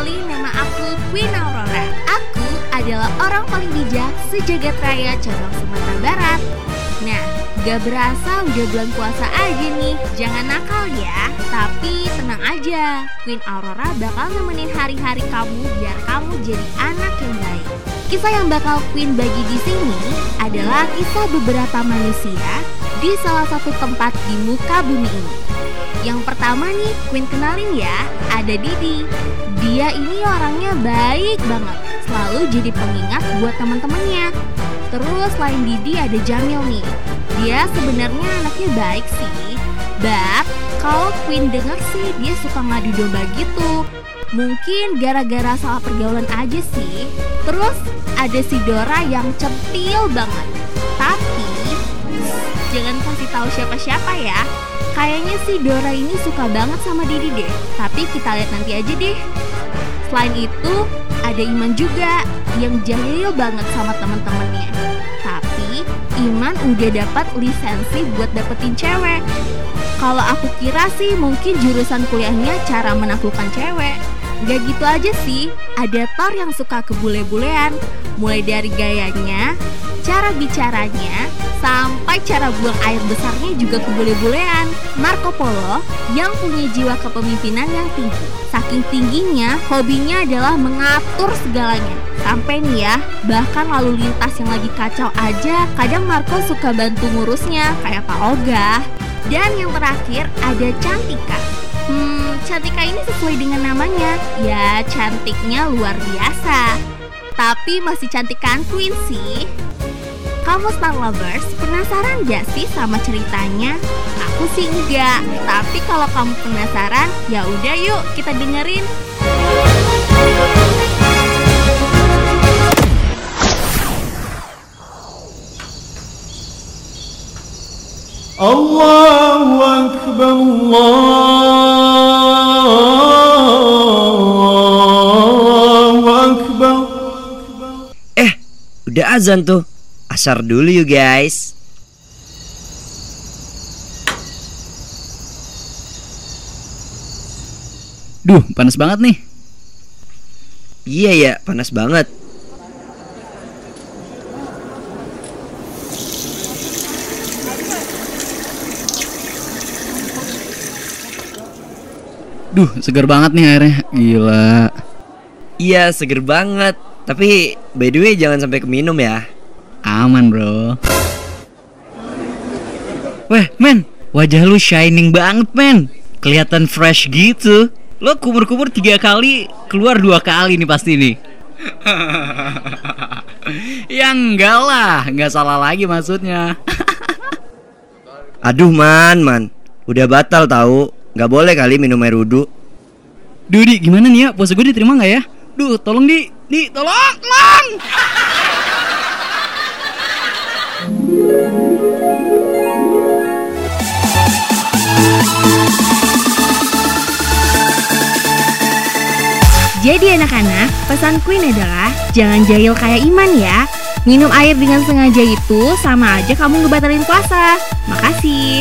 kenali nama aku Queen Aurora. Aku adalah orang paling bijak sejagat raya cabang Sumatera Barat. Nah, gak berasa udah bulan puasa aja nih. Jangan nakal ya, tapi tenang aja. Queen Aurora bakal nemenin hari-hari kamu biar kamu jadi anak yang baik. Kisah yang bakal Queen bagi di sini adalah kisah beberapa manusia di salah satu tempat di muka bumi ini. Yang pertama nih, Queen kenalin ya, ada Didi. Dia ini orangnya baik banget, selalu jadi pengingat buat teman-temannya. Terus selain Didi ada Jamil nih. Dia sebenarnya anaknya baik sih. But kalau Queen denger sih dia suka ngadu domba gitu. Mungkin gara-gara salah pergaulan aja sih. Terus ada si Dora yang centil banget. Tapi jangan tahu siapa-siapa ya. Kayaknya si Dora ini suka banget sama Didi deh. Tapi kita lihat nanti aja deh. Selain itu, ada Iman juga yang jahil banget sama temen-temennya. Tapi Iman udah dapat lisensi buat dapetin cewek. Kalau aku kira sih mungkin jurusan kuliahnya cara menaklukkan cewek. Gak gitu aja sih, ada Thor yang suka kebule-bulean. Mulai dari gayanya, cara bicaranya, sampai cara buang air besarnya juga kebule-bulean. Marco Polo yang punya jiwa kepemimpinan yang tinggi. Saking tingginya, hobinya adalah mengatur segalanya. Sampai nih ya, bahkan lalu lintas yang lagi kacau aja, kadang Marco suka bantu ngurusnya, kayak Pak Oga. Dan yang terakhir ada Cantika. Hmm, Cantika ini sesuai dengan namanya, ya cantiknya luar biasa. Tapi masih cantikan Queen sih kamu Star Lovers, penasaran gak sih sama ceritanya? Aku sih enggak, tapi kalau kamu penasaran, ya udah yuk kita dengerin. Allahu Akbar, Allahu Akbar. Eh, udah azan tuh. Asar dulu yuk guys. Duh, panas banget nih. Iya ya, panas banget. Duh, segar banget nih airnya. Gila. Iya, seger banget. Tapi by the way jangan sampai keminum ya. Aman, Bro. Weh, men, wajah lu shining banget, men. Kelihatan fresh gitu. Lo kumur-kumur tiga kali, keluar dua kali nih pasti nih. ya enggak lah, enggak salah lagi maksudnya. Aduh man, man. Udah batal tahu. Nggak boleh kali minum air wudhu. Duh, Di, gimana nih ya? Puasa gue diterima nggak ya? Duh, tolong Di, Di, tolong, tolong. Jadi anak-anak, pesan Queen adalah jangan jahil kayak Iman ya. Minum air dengan sengaja itu sama aja kamu ngebatalin puasa. Makasih.